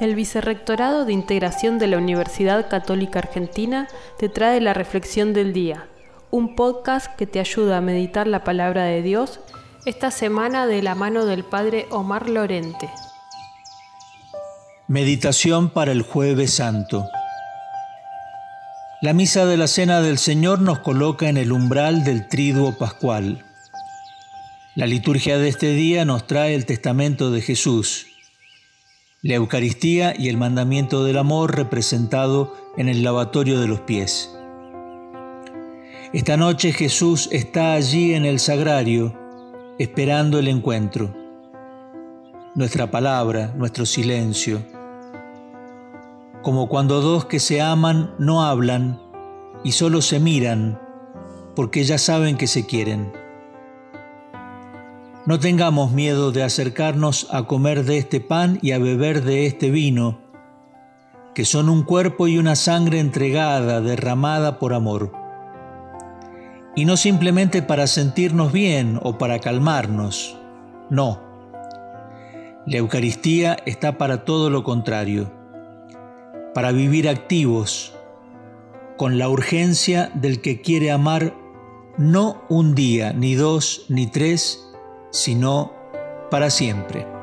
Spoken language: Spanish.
El Vicerrectorado de Integración de la Universidad Católica Argentina te trae la Reflexión del Día, un podcast que te ayuda a meditar la palabra de Dios esta semana de la mano del Padre Omar Lorente. Meditación para el jueves santo. La misa de la Cena del Señor nos coloca en el umbral del triduo pascual. La liturgia de este día nos trae el testamento de Jesús la Eucaristía y el mandamiento del amor representado en el lavatorio de los pies. Esta noche Jesús está allí en el sagrario, esperando el encuentro. Nuestra palabra, nuestro silencio. Como cuando dos que se aman no hablan y solo se miran porque ya saben que se quieren. No tengamos miedo de acercarnos a comer de este pan y a beber de este vino, que son un cuerpo y una sangre entregada, derramada por amor. Y no simplemente para sentirnos bien o para calmarnos, no. La Eucaristía está para todo lo contrario, para vivir activos, con la urgencia del que quiere amar no un día, ni dos, ni tres, sino para siempre.